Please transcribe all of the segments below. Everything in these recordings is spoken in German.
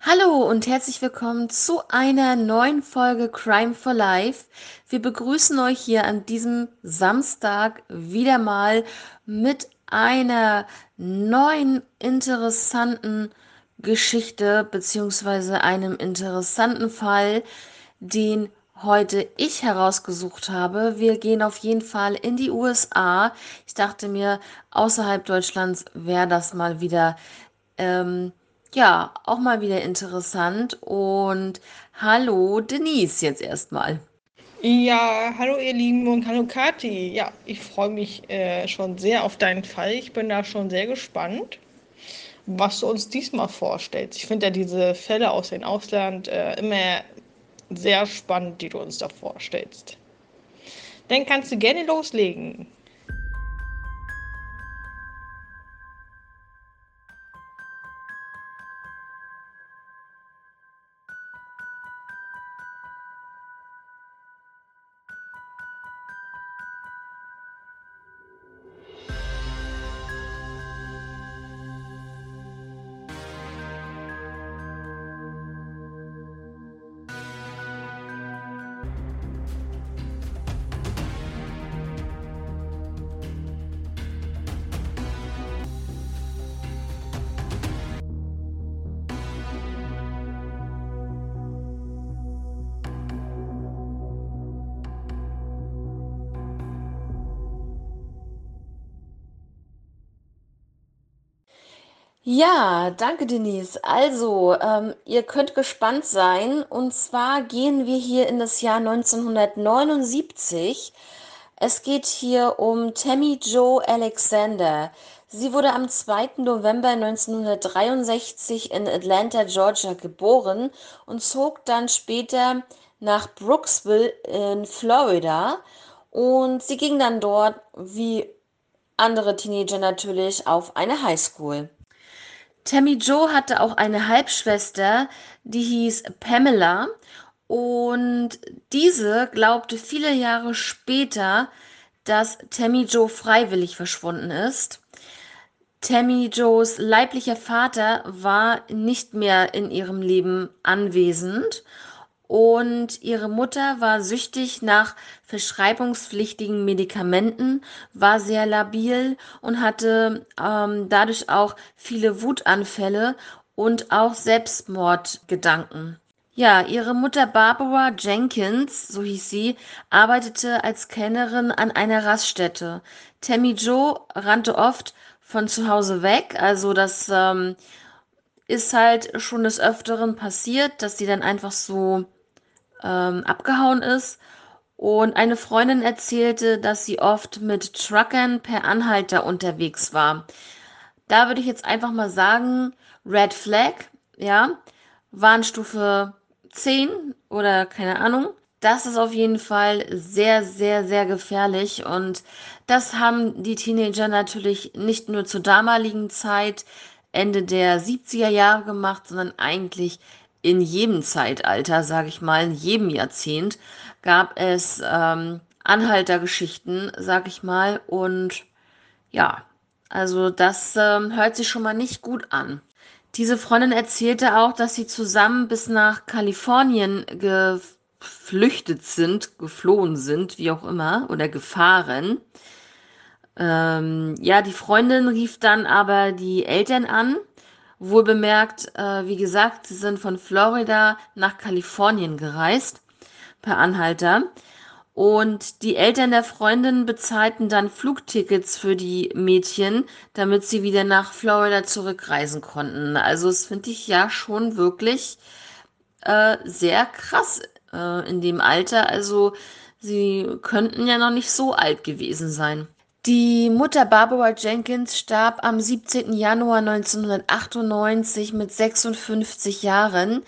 Hallo und herzlich willkommen zu einer neuen Folge Crime for Life. Wir begrüßen euch hier an diesem Samstag wieder mal mit einer neuen interessanten Geschichte beziehungsweise einem interessanten Fall, den heute ich herausgesucht habe. Wir gehen auf jeden Fall in die USA. Ich dachte mir, außerhalb Deutschlands wäre das mal wieder ähm, ja, auch mal wieder interessant. Und hallo Denise jetzt erstmal. Ja, hallo ihr Lieben und hallo Kathi. Ja, ich freue mich äh, schon sehr auf deinen Fall. Ich bin da schon sehr gespannt, was du uns diesmal vorstellst. Ich finde ja diese Fälle aus dem Ausland äh, immer sehr spannend, die du uns da vorstellst. Dann kannst du gerne loslegen. Ja, danke Denise. Also, ähm, ihr könnt gespannt sein. Und zwar gehen wir hier in das Jahr 1979. Es geht hier um Tammy Jo Alexander. Sie wurde am 2. November 1963 in Atlanta, Georgia geboren und zog dann später nach Brooksville in Florida. Und sie ging dann dort, wie andere Teenager natürlich, auf eine Highschool. Tammy Jo hatte auch eine Halbschwester, die hieß Pamela. Und diese glaubte viele Jahre später, dass Tammy Jo freiwillig verschwunden ist. Tammy Joes leiblicher Vater war nicht mehr in ihrem Leben anwesend und ihre Mutter war süchtig nach verschreibungspflichtigen Medikamenten, war sehr labil und hatte ähm, dadurch auch viele Wutanfälle und auch Selbstmordgedanken. Ja, ihre Mutter Barbara Jenkins, so hieß sie, arbeitete als Kennerin an einer Raststätte. Tammy Joe rannte oft von zu Hause weg, also das ähm, ist halt schon des Öfteren passiert, dass sie dann einfach so ähm, abgehauen ist. Und eine Freundin erzählte, dass sie oft mit Truckern per Anhalter unterwegs war. Da würde ich jetzt einfach mal sagen, Red Flag, ja, Warnstufe 10 oder keine Ahnung. Das ist auf jeden Fall sehr, sehr, sehr gefährlich. Und das haben die Teenager natürlich nicht nur zur damaligen Zeit, Ende der 70er Jahre gemacht, sondern eigentlich in jedem Zeitalter, sage ich mal, in jedem Jahrzehnt gab es ähm, Anhaltergeschichten, sage ich mal. Und ja, also das ähm, hört sich schon mal nicht gut an. Diese Freundin erzählte auch, dass sie zusammen bis nach Kalifornien geflüchtet sind, geflohen sind, wie auch immer, oder gefahren. Ähm, ja, die Freundin rief dann aber die Eltern an Wohl bemerkt, äh, wie gesagt, sie sind von Florida nach Kalifornien gereist per Anhalter. Und die Eltern der Freundin bezahlten dann Flugtickets für die Mädchen, damit sie wieder nach Florida zurückreisen konnten. Also das finde ich ja schon wirklich äh, sehr krass äh, in dem Alter. Also sie könnten ja noch nicht so alt gewesen sein. Die Mutter Barbara Jenkins starb am 17. Januar 1998 mit 56 Jahren.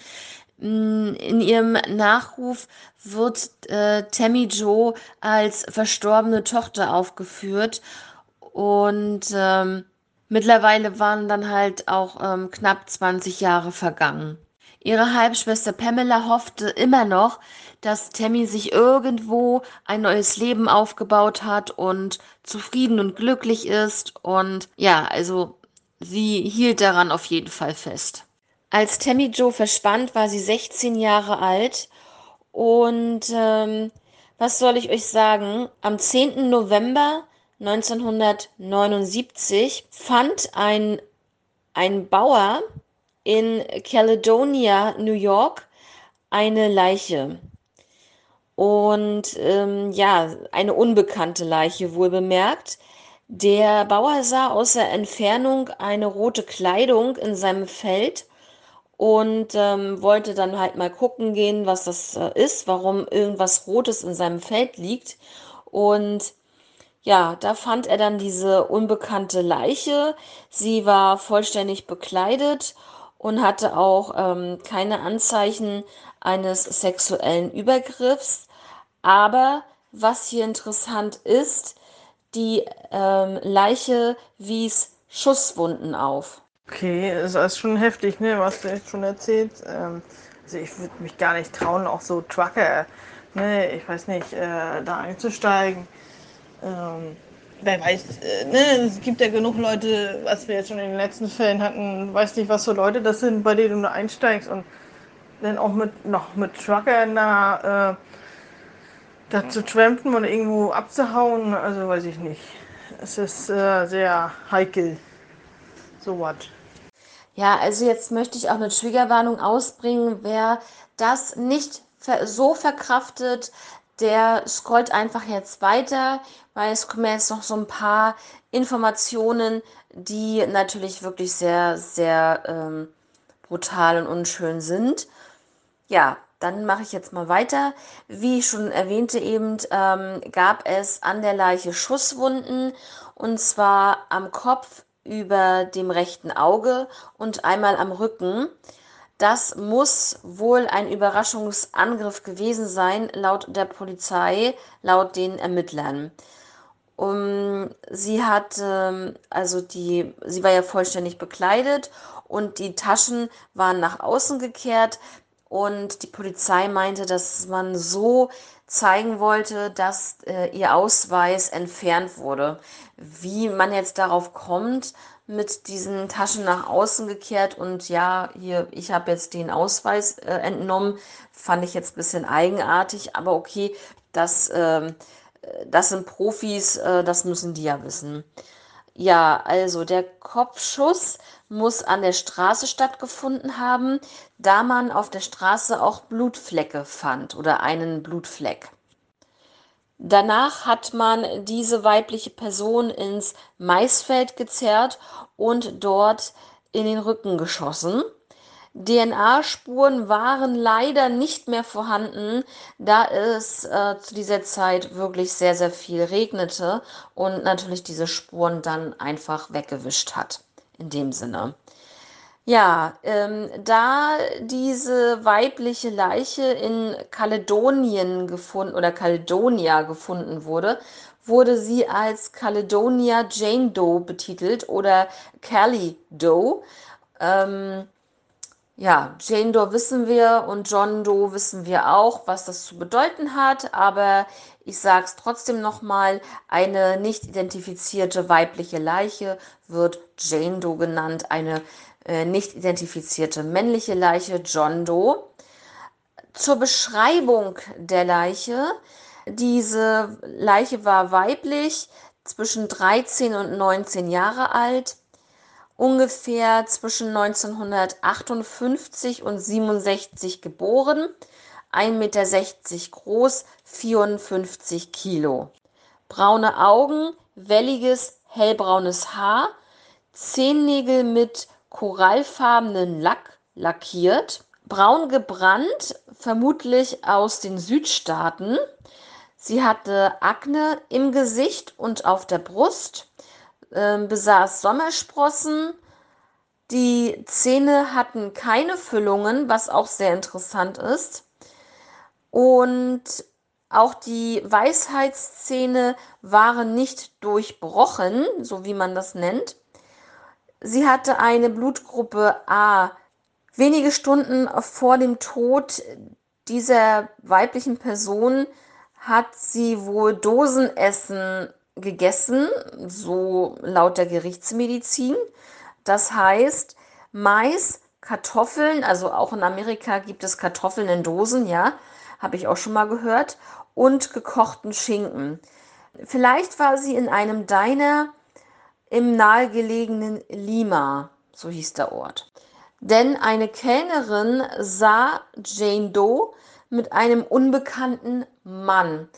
Mm, in ihrem Nachruf wird äh, Tammy Joe als verstorbene Tochter aufgeführt und ähm, mittlerweile waren dann halt auch ähm, knapp 20 Jahre vergangen. Ihre Halbschwester Pamela hoffte immer noch, dass Tammy sich irgendwo ein neues Leben aufgebaut hat und zufrieden und glücklich ist. Und ja, also sie hielt daran auf jeden Fall fest. Als Tammy Jo verschwand, war sie 16 Jahre alt. Und ähm, was soll ich euch sagen? Am 10. November 1979 fand ein, ein Bauer in Caledonia, New York, eine Leiche. Und ähm, ja, eine unbekannte Leiche wohl bemerkt. Der Bauer sah aus der Entfernung eine rote Kleidung in seinem Feld und ähm, wollte dann halt mal gucken gehen, was das äh, ist, warum irgendwas Rotes in seinem Feld liegt. Und ja, da fand er dann diese unbekannte Leiche. Sie war vollständig bekleidet und hatte auch ähm, keine Anzeichen eines sexuellen Übergriffs. Aber was hier interessant ist, die ähm, Leiche wies Schusswunden auf. Okay, das ist schon heftig, ne, was du jetzt schon erzählst. Ähm, also ich würde mich gar nicht trauen, auch so Trucker, ne, ich weiß nicht, äh, da einzusteigen. Ähm, wer weiß, äh, ne, es gibt ja genug Leute, was wir jetzt schon in den letzten Fällen hatten, weiß nicht, was für Leute das sind, bei denen du einsteigst und dann auch mit noch mit Truckern da, äh, da zu trampen und irgendwo abzuhauen, also weiß ich nicht. Es ist äh, sehr heikel, sowas. Ja, also jetzt möchte ich auch eine Triggerwarnung ausbringen. Wer das nicht so verkraftet, der scrollt einfach jetzt weiter, weil es kommen jetzt noch so ein paar Informationen, die natürlich wirklich sehr, sehr ähm, brutal und unschön sind. Ja, dann mache ich jetzt mal weiter. Wie ich schon erwähnte eben, ähm, gab es an der Leiche Schusswunden und zwar am Kopf, über dem rechten Auge und einmal am Rücken. Das muss wohl ein Überraschungsangriff gewesen sein, laut der Polizei, laut den Ermittlern. Um, sie hat, ähm, also die, sie war ja vollständig bekleidet und die Taschen waren nach außen gekehrt und die Polizei meinte, dass man so zeigen wollte, dass äh, ihr Ausweis entfernt wurde. Wie man jetzt darauf kommt, mit diesen Taschen nach außen gekehrt und ja, hier, ich habe jetzt den Ausweis äh, entnommen, fand ich jetzt ein bisschen eigenartig, aber okay, das, äh, das sind Profis, äh, das müssen die ja wissen. Ja, also der Kopfschuss muss an der Straße stattgefunden haben, da man auf der Straße auch Blutflecke fand oder einen Blutfleck. Danach hat man diese weibliche Person ins Maisfeld gezerrt und dort in den Rücken geschossen. DNA-Spuren waren leider nicht mehr vorhanden, da es äh, zu dieser Zeit wirklich sehr, sehr viel regnete und natürlich diese Spuren dann einfach weggewischt hat. In dem Sinne. Ja, ähm, da diese weibliche Leiche in Kaledonien gefunden oder Caledonia gefunden wurde, wurde sie als Caledonia Jane Doe betitelt oder Callie Doe. Ähm, ja, Jane Doe wissen wir und John Doe wissen wir auch, was das zu bedeuten hat, aber ich sage es trotzdem nochmal, eine nicht identifizierte weibliche Leiche wird Jane Doe genannt, eine äh, nicht identifizierte männliche Leiche John Doe. Zur Beschreibung der Leiche, diese Leiche war weiblich, zwischen 13 und 19 Jahre alt, ungefähr zwischen 1958 und 67 geboren, 1,60 Meter groß, 54 Kilo. Braune Augen, welliges, hellbraunes Haar, Zehennägel mit korallfarbenen Lack lackiert, braun gebrannt, vermutlich aus den Südstaaten. Sie hatte Akne im Gesicht und auf der Brust äh, besaß Sommersprossen. Die Zähne hatten keine Füllungen, was auch sehr interessant ist. Und auch die Weisheitszähne waren nicht durchbrochen, so wie man das nennt. Sie hatte eine Blutgruppe A. Wenige Stunden vor dem Tod dieser weiblichen Person hat sie wohl Dosenessen gegessen, so laut der Gerichtsmedizin. Das heißt, Mais, Kartoffeln, also auch in Amerika gibt es Kartoffeln in Dosen, ja, habe ich auch schon mal gehört, und gekochten Schinken. Vielleicht war sie in einem Diner im nahegelegenen Lima, so hieß der Ort. Denn eine Kellnerin sah Jane Doe mit einem unbekannten Mann.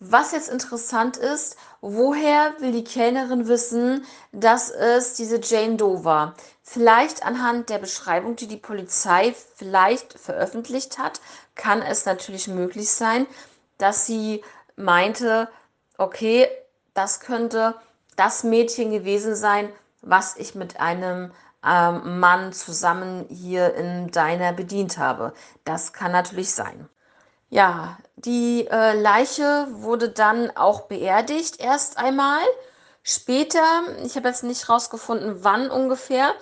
Was jetzt interessant ist, woher will die Kellnerin wissen, dass es diese Jane Doe war? Vielleicht anhand der Beschreibung, die die Polizei vielleicht veröffentlicht hat, kann es natürlich möglich sein, dass sie meinte, okay, das könnte das Mädchen gewesen sein, was ich mit einem ähm, Mann zusammen hier in Diner bedient habe. Das kann natürlich sein. Ja, die äh, Leiche wurde dann auch beerdigt erst einmal. Später, ich habe jetzt nicht rausgefunden, wann ungefähr,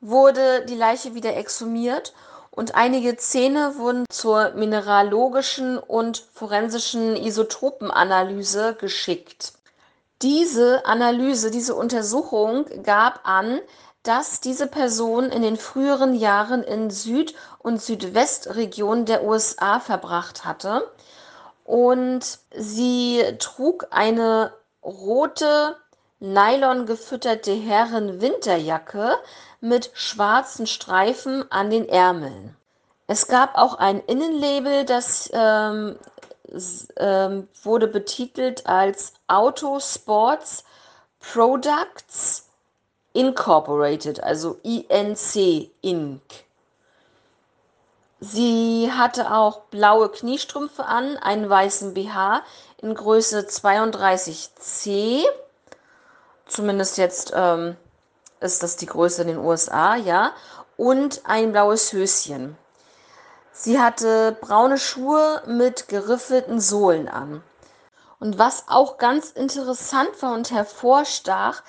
wurde die Leiche wieder exhumiert und einige Zähne wurden zur mineralogischen und forensischen Isotopenanalyse geschickt. Diese Analyse, diese Untersuchung gab an, dass diese Person in den früheren Jahren in Süd- und Südwestregionen der USA verbracht hatte. Und sie trug eine rote, nylon gefütterte Herren-Winterjacke mit schwarzen Streifen an den Ärmeln. Es gab auch ein Innenlabel, das ähm, ähm, wurde betitelt als Auto Sports Products Incorporated, also INC Inc. Sie hatte auch blaue Kniestrümpfe an, einen weißen BH in Größe 32C. Zumindest jetzt ähm, ist das die Größe in den USA, ja. Und ein blaues Höschen. Sie hatte braune Schuhe mit geriffelten Sohlen an. Und was auch ganz interessant war und hervorstach,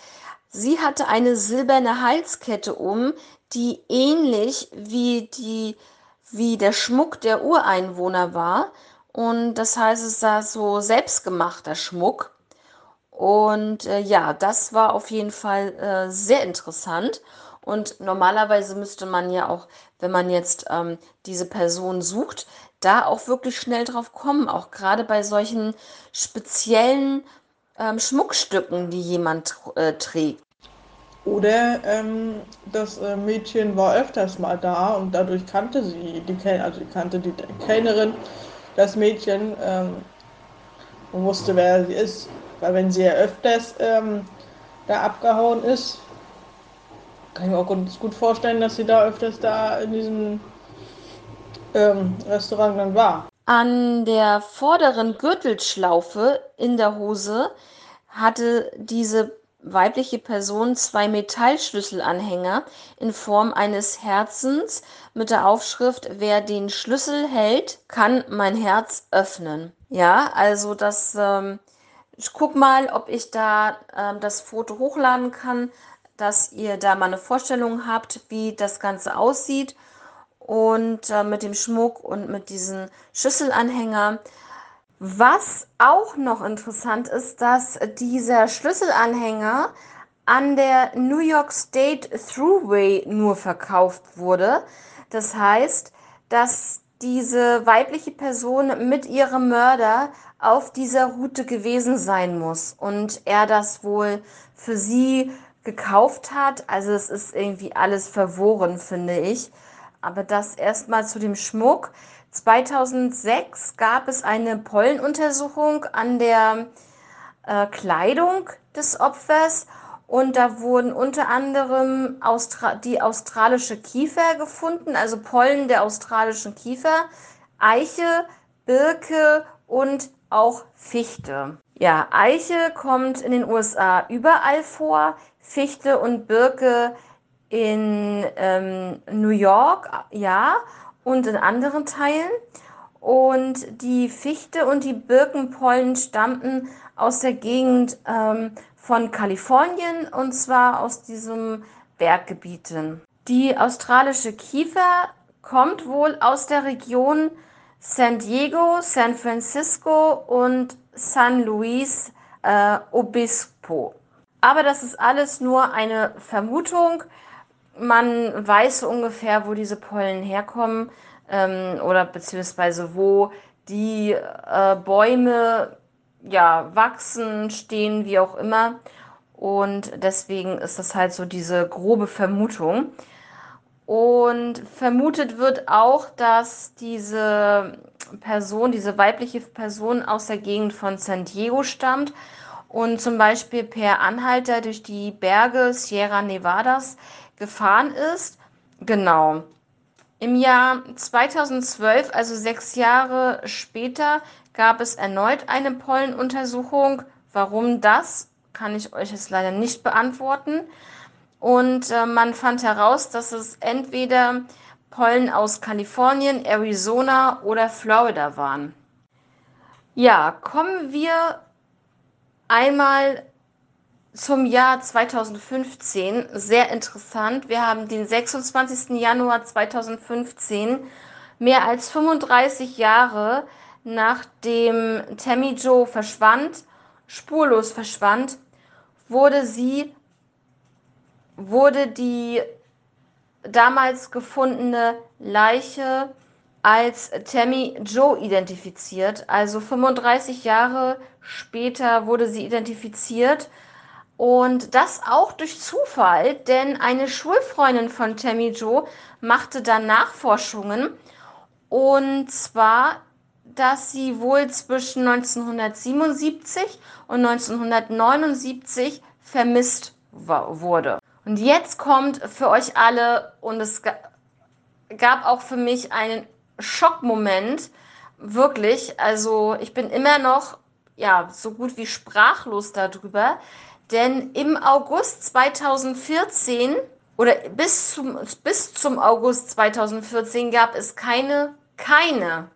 sie hatte eine silberne Halskette um, die ähnlich wie, die, wie der Schmuck der Ureinwohner war. Und das heißt, es war so selbstgemachter Schmuck. Und äh, ja, das war auf jeden Fall äh, sehr interessant. Und normalerweise müsste man ja auch, wenn man jetzt ähm, diese Person sucht, da auch wirklich schnell drauf kommen, auch gerade bei solchen speziellen ähm, Schmuckstücken, die jemand äh, trägt. Oder ähm, das äh, Mädchen war öfters mal da und dadurch kannte sie die Kel also kannte die Kellnerin das Mädchen ähm, und wusste, wer sie ist. Weil wenn sie ja öfters ähm, da abgehauen ist, kann ich mir auch gut, gut vorstellen, dass sie da öfters da in diesem ähm, Restaurant dann war. An der vorderen Gürtelschlaufe in der Hose hatte diese weibliche Person zwei Metallschlüsselanhänger in Form eines Herzens mit der Aufschrift Wer den Schlüssel hält, kann mein Herz öffnen. Ja, also das, ähm, ich guck mal, ob ich da ähm, das Foto hochladen kann dass ihr da mal eine Vorstellung habt, wie das Ganze aussieht. Und äh, mit dem Schmuck und mit diesen Schlüsselanhänger. Was auch noch interessant ist, dass dieser Schlüsselanhänger an der New York State Thruway nur verkauft wurde. Das heißt, dass diese weibliche Person mit ihrem Mörder auf dieser Route gewesen sein muss und er das wohl für sie gekauft hat. Also es ist irgendwie alles verworren, finde ich. Aber das erstmal zu dem Schmuck. 2006 gab es eine Pollenuntersuchung an der äh, Kleidung des Opfers und da wurden unter anderem Austra die australische Kiefer gefunden, also Pollen der australischen Kiefer, Eiche, Birke und auch Fichte. Ja, Eiche kommt in den USA überall vor. Fichte und Birke in ähm, New York, ja, und in anderen Teilen. Und die Fichte und die Birkenpollen stammten aus der Gegend ähm, von Kalifornien und zwar aus diesem Berggebieten. Die australische Kiefer kommt wohl aus der Region San Diego, San Francisco und San Luis äh, Obispo. Aber das ist alles nur eine Vermutung. Man weiß ungefähr, wo diese Pollen herkommen ähm, oder beziehungsweise wo die äh, Bäume ja wachsen, stehen, wie auch immer. Und deswegen ist das halt so diese grobe Vermutung. Und vermutet wird auch, dass diese Person, diese weibliche Person aus der Gegend von San Diego stammt und zum Beispiel per Anhalter durch die Berge Sierra Nevadas gefahren ist. Genau. Im Jahr 2012, also sechs Jahre später, gab es erneut eine Pollenuntersuchung. Warum das, kann ich euch jetzt leider nicht beantworten. Und äh, man fand heraus, dass es entweder Pollen aus Kalifornien, Arizona oder Florida waren. Ja, kommen wir einmal zum Jahr 2015. Sehr interessant. Wir haben den 26. Januar 2015, mehr als 35 Jahre nachdem Tammy Joe verschwand, spurlos verschwand, wurde sie, wurde die damals gefundene Leiche als Tammy Joe identifiziert. Also 35 Jahre später wurde sie identifiziert. Und das auch durch Zufall, denn eine Schulfreundin von Tammy Joe machte dann Nachforschungen. Und zwar, dass sie wohl zwischen 1977 und 1979 vermisst wurde. Und jetzt kommt für euch alle, und es gab auch für mich einen Schockmoment, wirklich. Also ich bin immer noch ja so gut wie sprachlos darüber, denn im August 2014 oder bis zum, bis zum August 2014 gab es keine, keine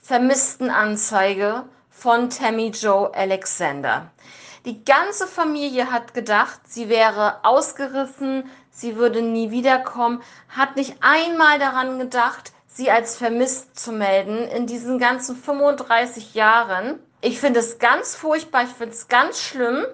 vermissten Anzeige von Tammy Joe Alexander. Die ganze Familie hat gedacht, sie wäre ausgerissen, sie würde nie wiederkommen, hat nicht einmal daran gedacht, sie als vermisst zu melden in diesen ganzen 35 Jahren. Ich finde es ganz furchtbar, ich finde es ganz schlimm.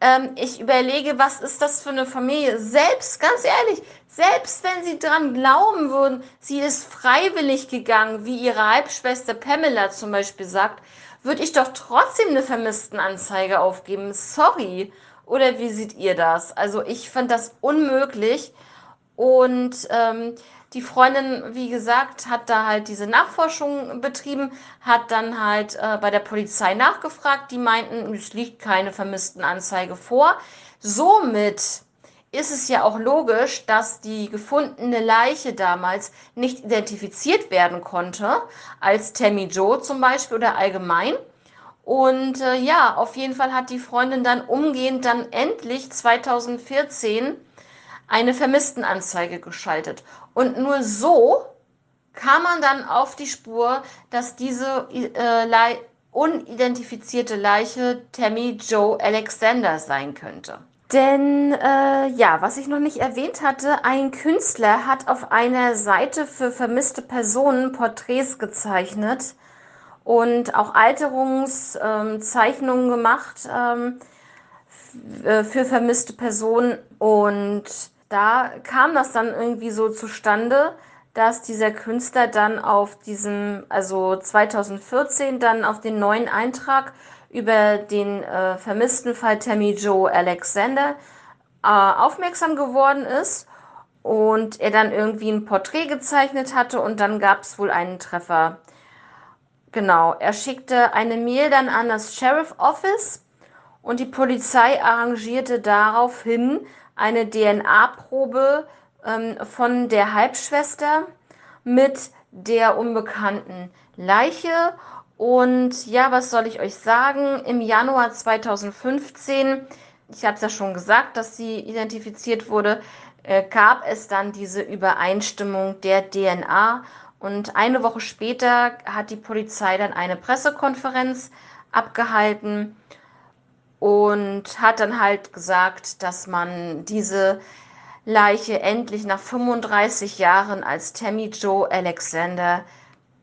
Ähm, ich überlege, was ist das für eine Familie? Selbst, ganz ehrlich, selbst wenn sie daran glauben würden, sie ist freiwillig gegangen, wie ihre Halbschwester Pamela zum Beispiel sagt, würde ich doch trotzdem eine Vermisstenanzeige aufgeben. Sorry. Oder wie seht ihr das? Also ich fand das unmöglich. Und ähm, die Freundin, wie gesagt, hat da halt diese Nachforschung betrieben, hat dann halt äh, bei der Polizei nachgefragt. Die meinten, es liegt keine Vermisstenanzeige vor. Somit ist es ja auch logisch, dass die gefundene Leiche damals nicht identifiziert werden konnte, als Tammy Joe zum Beispiel oder allgemein. Und äh, ja, auf jeden Fall hat die Freundin dann umgehend dann endlich 2014 eine Vermisstenanzeige geschaltet. Und nur so kam man dann auf die Spur, dass diese äh, unidentifizierte Leiche Tammy Joe Alexander sein könnte. Denn äh, ja, was ich noch nicht erwähnt hatte, ein Künstler hat auf einer Seite für vermisste Personen Porträts gezeichnet und auch Alterungszeichnungen ähm, gemacht ähm, äh, für vermisste Personen. Und da kam das dann irgendwie so zustande, dass dieser Künstler dann auf diesem, also 2014 dann auf den neuen Eintrag über den äh, vermissten Fall Tammy Joe Alexander äh, aufmerksam geworden ist und er dann irgendwie ein Porträt gezeichnet hatte und dann gab es wohl einen Treffer. Genau, er schickte eine Mail dann an das Sheriff Office und die Polizei arrangierte daraufhin eine DNA-Probe ähm, von der Halbschwester mit der unbekannten Leiche und ja, was soll ich euch sagen? Im Januar 2015, ich habe es ja schon gesagt, dass sie identifiziert wurde, äh, gab es dann diese Übereinstimmung der DNA. Und eine Woche später hat die Polizei dann eine Pressekonferenz abgehalten und hat dann halt gesagt, dass man diese Leiche endlich nach 35 Jahren als Tammy Joe Alexander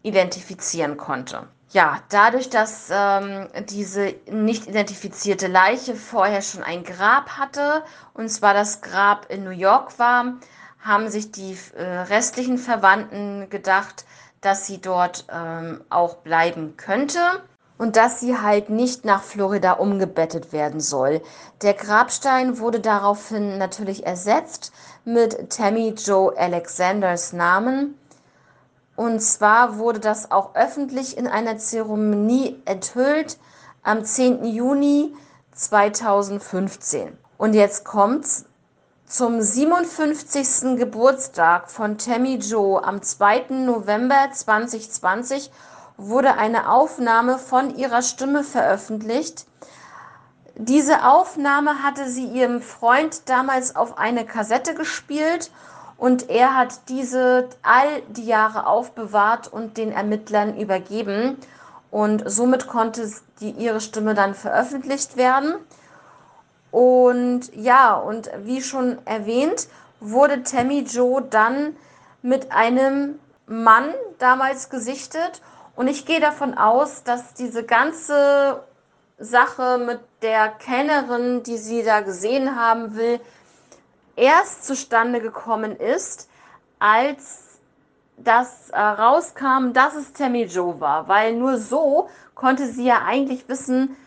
identifizieren konnte. Ja, dadurch, dass ähm, diese nicht identifizierte Leiche vorher schon ein Grab hatte, und zwar das Grab in New York war, haben sich die äh, restlichen Verwandten gedacht, dass sie dort ähm, auch bleiben könnte und dass sie halt nicht nach Florida umgebettet werden soll. Der Grabstein wurde daraufhin natürlich ersetzt mit Tammy Joe Alexanders Namen. Und zwar wurde das auch öffentlich in einer Zeremonie enthüllt am 10. Juni 2015. Und jetzt kommt's. Zum 57. Geburtstag von Tammy Joe am 2. November 2020 wurde eine Aufnahme von ihrer Stimme veröffentlicht. Diese Aufnahme hatte sie ihrem Freund damals auf eine Kassette gespielt und er hat diese all die Jahre aufbewahrt und den Ermittlern übergeben und somit konnte die, ihre Stimme dann veröffentlicht werden. Und ja, und wie schon erwähnt, wurde Tammy Joe dann mit einem Mann damals gesichtet und ich gehe davon aus, dass diese ganze Sache mit der Kennerin, die sie da gesehen haben will, erst zustande gekommen ist, als das äh, rauskam, dass es Tammy Joe war. Weil nur so konnte sie ja eigentlich wissen,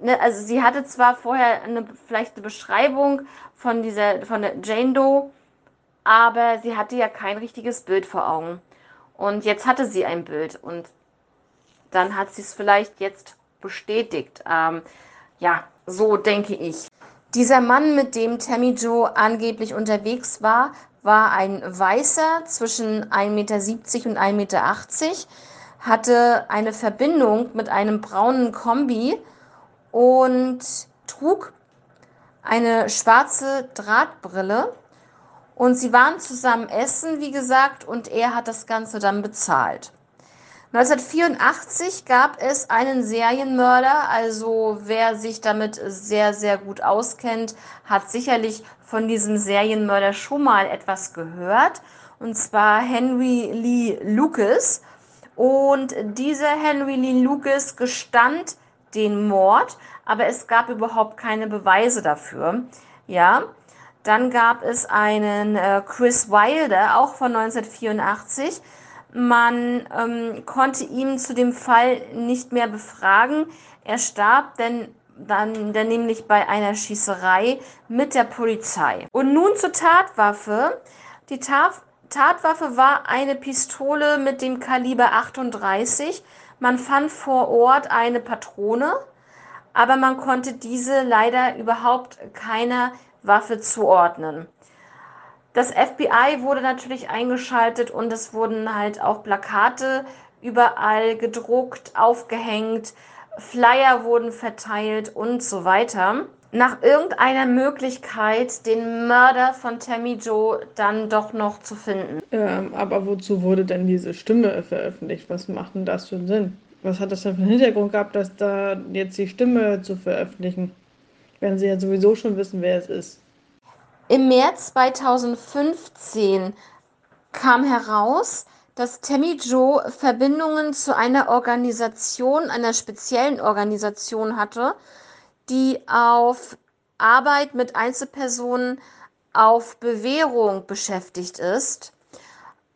ne, also sie hatte zwar vorher eine, vielleicht eine Beschreibung von dieser, von der Jane Doe, aber sie hatte ja kein richtiges Bild vor Augen. Und jetzt hatte sie ein Bild und dann hat sie es vielleicht jetzt bestätigt. Ähm, ja, so denke ich. Dieser Mann, mit dem Tammy Joe angeblich unterwegs war, war ein Weißer zwischen 1,70 Meter und 1,80 Meter, hatte eine Verbindung mit einem braunen Kombi und trug eine schwarze Drahtbrille. Und sie waren zusammen essen, wie gesagt, und er hat das Ganze dann bezahlt. 1984 gab es einen Serienmörder, also wer sich damit sehr, sehr gut auskennt, hat sicherlich von diesem Serienmörder schon mal etwas gehört, und zwar Henry Lee Lucas. Und dieser Henry Lee Lucas gestand den Mord, aber es gab überhaupt keine Beweise dafür. Ja, dann gab es einen äh, Chris Wilder, auch von 1984 man ähm, konnte ihn zu dem Fall nicht mehr befragen. Er starb denn dann, dann nämlich bei einer Schießerei mit der Polizei. Und nun zur Tatwaffe. Die Tat, Tatwaffe war eine Pistole mit dem Kaliber 38. Man fand vor Ort eine Patrone, aber man konnte diese leider überhaupt keiner Waffe zuordnen. Das FBI wurde natürlich eingeschaltet und es wurden halt auch Plakate überall gedruckt, aufgehängt, Flyer wurden verteilt und so weiter. Nach irgendeiner Möglichkeit, den Mörder von Tammy Joe dann doch noch zu finden. Ähm, aber wozu wurde denn diese Stimme veröffentlicht? Was macht denn das für einen Sinn? Was hat das denn für einen Hintergrund gehabt, dass da jetzt die Stimme zu veröffentlichen? Wenn sie ja sowieso schon wissen, wer es ist. Im März 2015 kam heraus, dass Tammy Joe Verbindungen zu einer Organisation, einer speziellen Organisation hatte, die auf Arbeit mit Einzelpersonen auf Bewährung beschäftigt ist.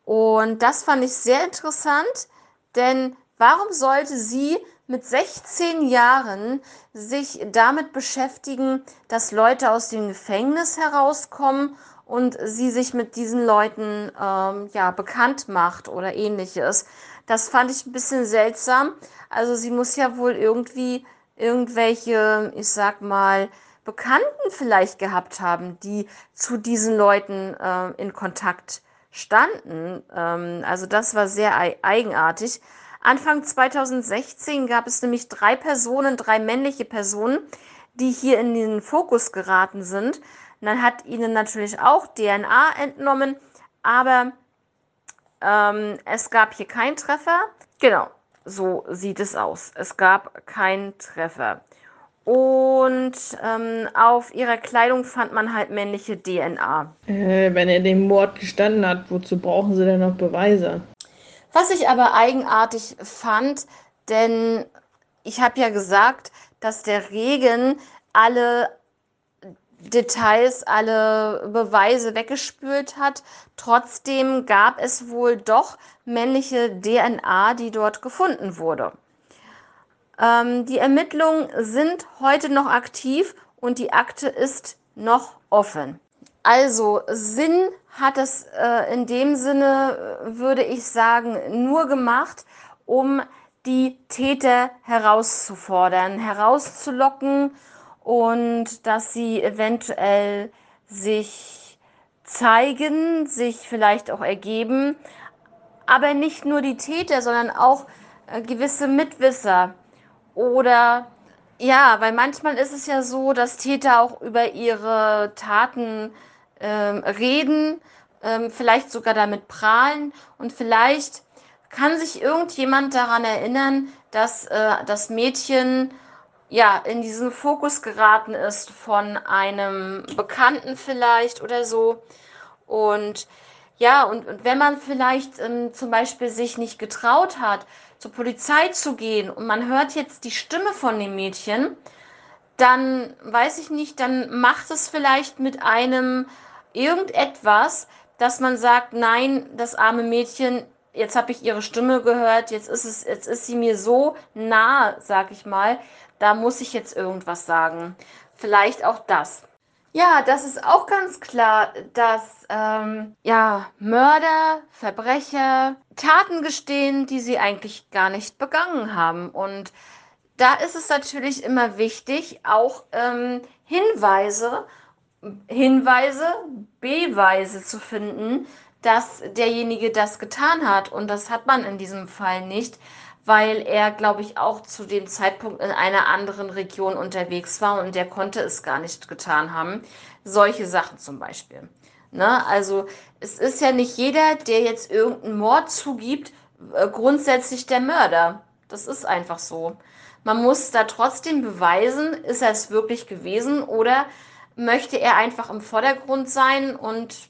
Und das fand ich sehr interessant, denn warum sollte sie mit 16 Jahren sich damit beschäftigen, dass Leute aus dem Gefängnis herauskommen und sie sich mit diesen Leuten ähm, ja bekannt macht oder ähnliches. Das fand ich ein bisschen seltsam. Also sie muss ja wohl irgendwie irgendwelche, ich sag mal, Bekannten vielleicht gehabt haben, die zu diesen Leuten äh, in Kontakt standen. Ähm, also das war sehr eigenartig. Anfang 2016 gab es nämlich drei Personen, drei männliche Personen, die hier in den Fokus geraten sind. Man hat ihnen natürlich auch DNA entnommen, aber ähm, es gab hier keinen Treffer. Genau, so sieht es aus. Es gab keinen Treffer. Und ähm, auf ihrer Kleidung fand man halt männliche DNA. Äh, wenn er den Mord gestanden hat, wozu brauchen sie denn noch Beweise? Was ich aber eigenartig fand, Denn ich habe ja gesagt, dass der Regen alle Details, alle Beweise weggespült hat. Trotzdem gab es wohl doch männliche DNA, die dort gefunden wurde. Ähm, die Ermittlungen sind heute noch aktiv und die Akte ist noch offen. Also Sinn hat es äh, in dem Sinne, würde ich sagen, nur gemacht, um die Täter herauszufordern, herauszulocken und dass sie eventuell sich zeigen, sich vielleicht auch ergeben. Aber nicht nur die Täter, sondern auch äh, gewisse Mitwisser oder ja, weil manchmal ist es ja so, dass Täter auch über ihre Taten ähm, reden, ähm, vielleicht sogar damit prahlen und vielleicht kann sich irgendjemand daran erinnern, dass äh, das Mädchen ja in diesen Fokus geraten ist von einem Bekannten vielleicht oder so. Und ja, und, und wenn man vielleicht ähm, zum Beispiel sich nicht getraut hat, zur Polizei zu gehen und man hört jetzt die Stimme von dem Mädchen, dann weiß ich nicht, dann macht es vielleicht mit einem irgendetwas, dass man sagt, nein, das arme Mädchen, jetzt habe ich ihre Stimme gehört, jetzt ist es, jetzt ist sie mir so nah, sag ich mal, da muss ich jetzt irgendwas sagen. Vielleicht auch das. Ja, das ist auch ganz klar, dass ähm, ja, Mörder, Verbrecher Taten gestehen, die sie eigentlich gar nicht begangen haben. Und da ist es natürlich immer wichtig, auch ähm, Hinweise, Hinweise, Beweise zu finden, dass derjenige das getan hat. Und das hat man in diesem Fall nicht weil er, glaube ich, auch zu dem Zeitpunkt in einer anderen Region unterwegs war und der konnte es gar nicht getan haben. Solche Sachen zum Beispiel. Ne? Also es ist ja nicht jeder, der jetzt irgendeinen Mord zugibt, äh, grundsätzlich der Mörder. Das ist einfach so. Man muss da trotzdem beweisen, ist er es wirklich gewesen oder möchte er einfach im Vordergrund sein und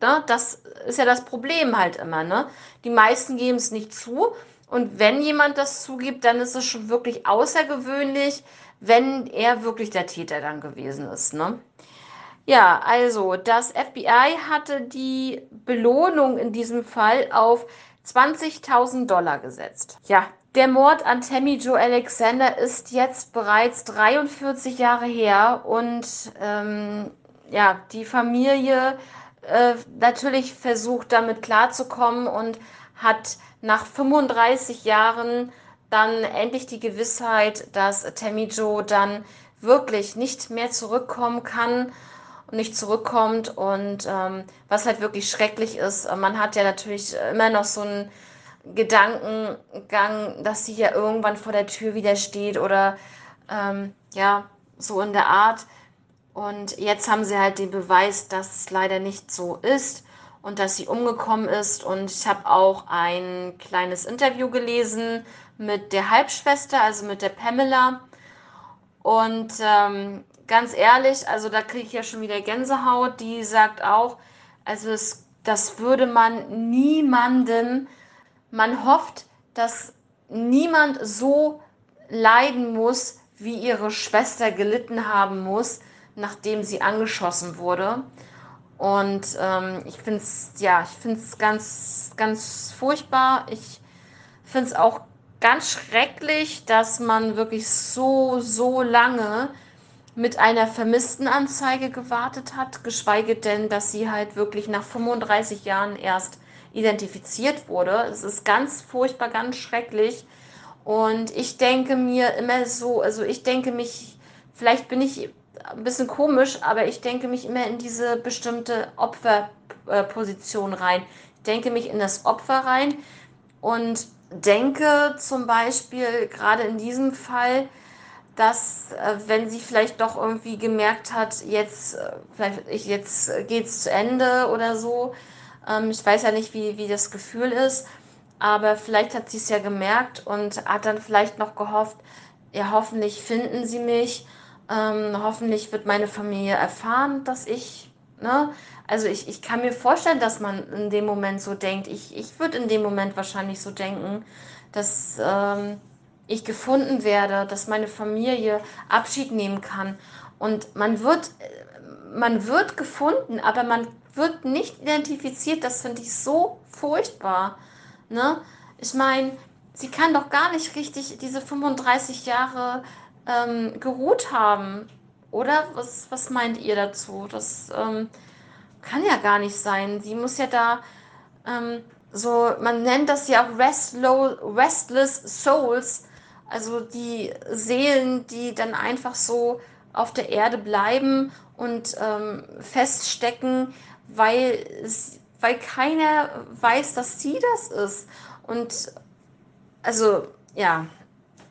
ne, das ist ja das Problem halt immer. Ne? Die meisten geben es nicht zu und wenn jemand das zugibt, dann ist es schon wirklich außergewöhnlich, wenn er wirklich der Täter dann gewesen ist. Ne? Ja, also das FBI hatte die Belohnung in diesem Fall auf 20.000 Dollar gesetzt. Ja, der Mord an Tammy Joe Alexander ist jetzt bereits 43 Jahre her und ähm, ja, die Familie äh, natürlich versucht damit klarzukommen und hat nach 35 Jahren dann endlich die Gewissheit, dass Tammy Joe dann wirklich nicht mehr zurückkommen kann und nicht zurückkommt und ähm, was halt wirklich schrecklich ist, man hat ja natürlich immer noch so einen Gedankengang, dass sie ja irgendwann vor der Tür wieder steht oder ähm, ja, so in der Art. Und jetzt haben sie halt den Beweis, dass es leider nicht so ist und dass sie umgekommen ist. Und ich habe auch ein kleines Interview gelesen mit der Halbschwester, also mit der Pamela. Und ähm, ganz ehrlich, also da kriege ich ja schon wieder Gänsehaut. Die sagt auch, also es, das würde man niemandem, man hofft, dass niemand so leiden muss, wie ihre Schwester gelitten haben muss, nachdem sie angeschossen wurde. Und ähm, ich finde es, ja, ich finde es ganz, ganz furchtbar. Ich finde es auch ganz schrecklich, dass man wirklich so, so lange mit einer vermissten Anzeige gewartet hat, geschweige denn, dass sie halt wirklich nach 35 Jahren erst identifiziert wurde. Es ist ganz furchtbar, ganz schrecklich. Und ich denke mir immer so, also ich denke mich, vielleicht bin ich ein bisschen komisch, aber ich denke mich immer in diese bestimmte Opferposition rein. Ich denke mich in das Opfer rein und denke zum Beispiel gerade in diesem Fall, dass äh, wenn sie vielleicht doch irgendwie gemerkt hat, jetzt, äh, vielleicht, jetzt geht es zu Ende oder so, ähm, ich weiß ja nicht, wie, wie das Gefühl ist, aber vielleicht hat sie es ja gemerkt und hat dann vielleicht noch gehofft, ja, hoffentlich finden sie mich ähm, hoffentlich wird meine Familie erfahren, dass ich, ne? Also ich, ich kann mir vorstellen, dass man in dem Moment so denkt. Ich, ich würde in dem Moment wahrscheinlich so denken, dass, ähm, ich gefunden werde, dass meine Familie Abschied nehmen kann. Und man wird, man wird gefunden, aber man wird nicht identifiziert. Das finde ich so furchtbar. Ne? Ich meine, sie kann doch gar nicht richtig diese 35 Jahre ähm, geruht haben. Oder? Was, was meint ihr dazu? Das ähm, kann ja gar nicht sein. Sie muss ja da ähm, so, man nennt das ja Restlo Restless Souls, also die Seelen, die dann einfach so auf der Erde bleiben und ähm, feststecken, weil, weil keiner weiß, dass sie das ist. Und also, ja,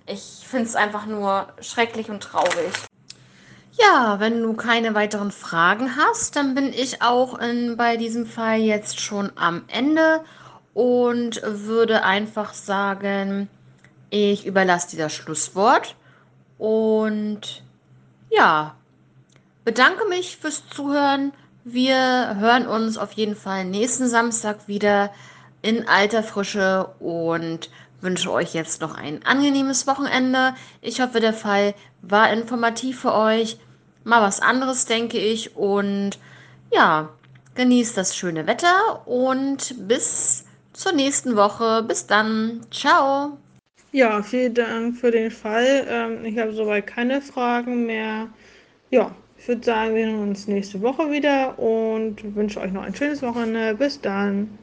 ich finde es einfach nur schrecklich und traurig. Ja, wenn du keine weiteren Fragen hast, dann bin ich auch in, bei diesem Fall jetzt schon am Ende und würde einfach sagen, ich überlasse dir das Schlusswort und ja, bedanke mich fürs Zuhören. Wir hören uns auf jeden Fall nächsten Samstag wieder in alter Frische und wünsche euch jetzt noch ein angenehmes Wochenende. Ich hoffe, der Fall war informativ für euch mal was anderes, denke ich. Und ja, genießt das schöne Wetter und bis zur nächsten Woche. Bis dann. Ciao. Ja, vielen Dank für den Fall. Ähm, ich habe soweit keine Fragen mehr. Ja, ich würde sagen, wir sehen uns nächste Woche wieder und wünsche euch noch ein schönes Wochenende. Bis dann.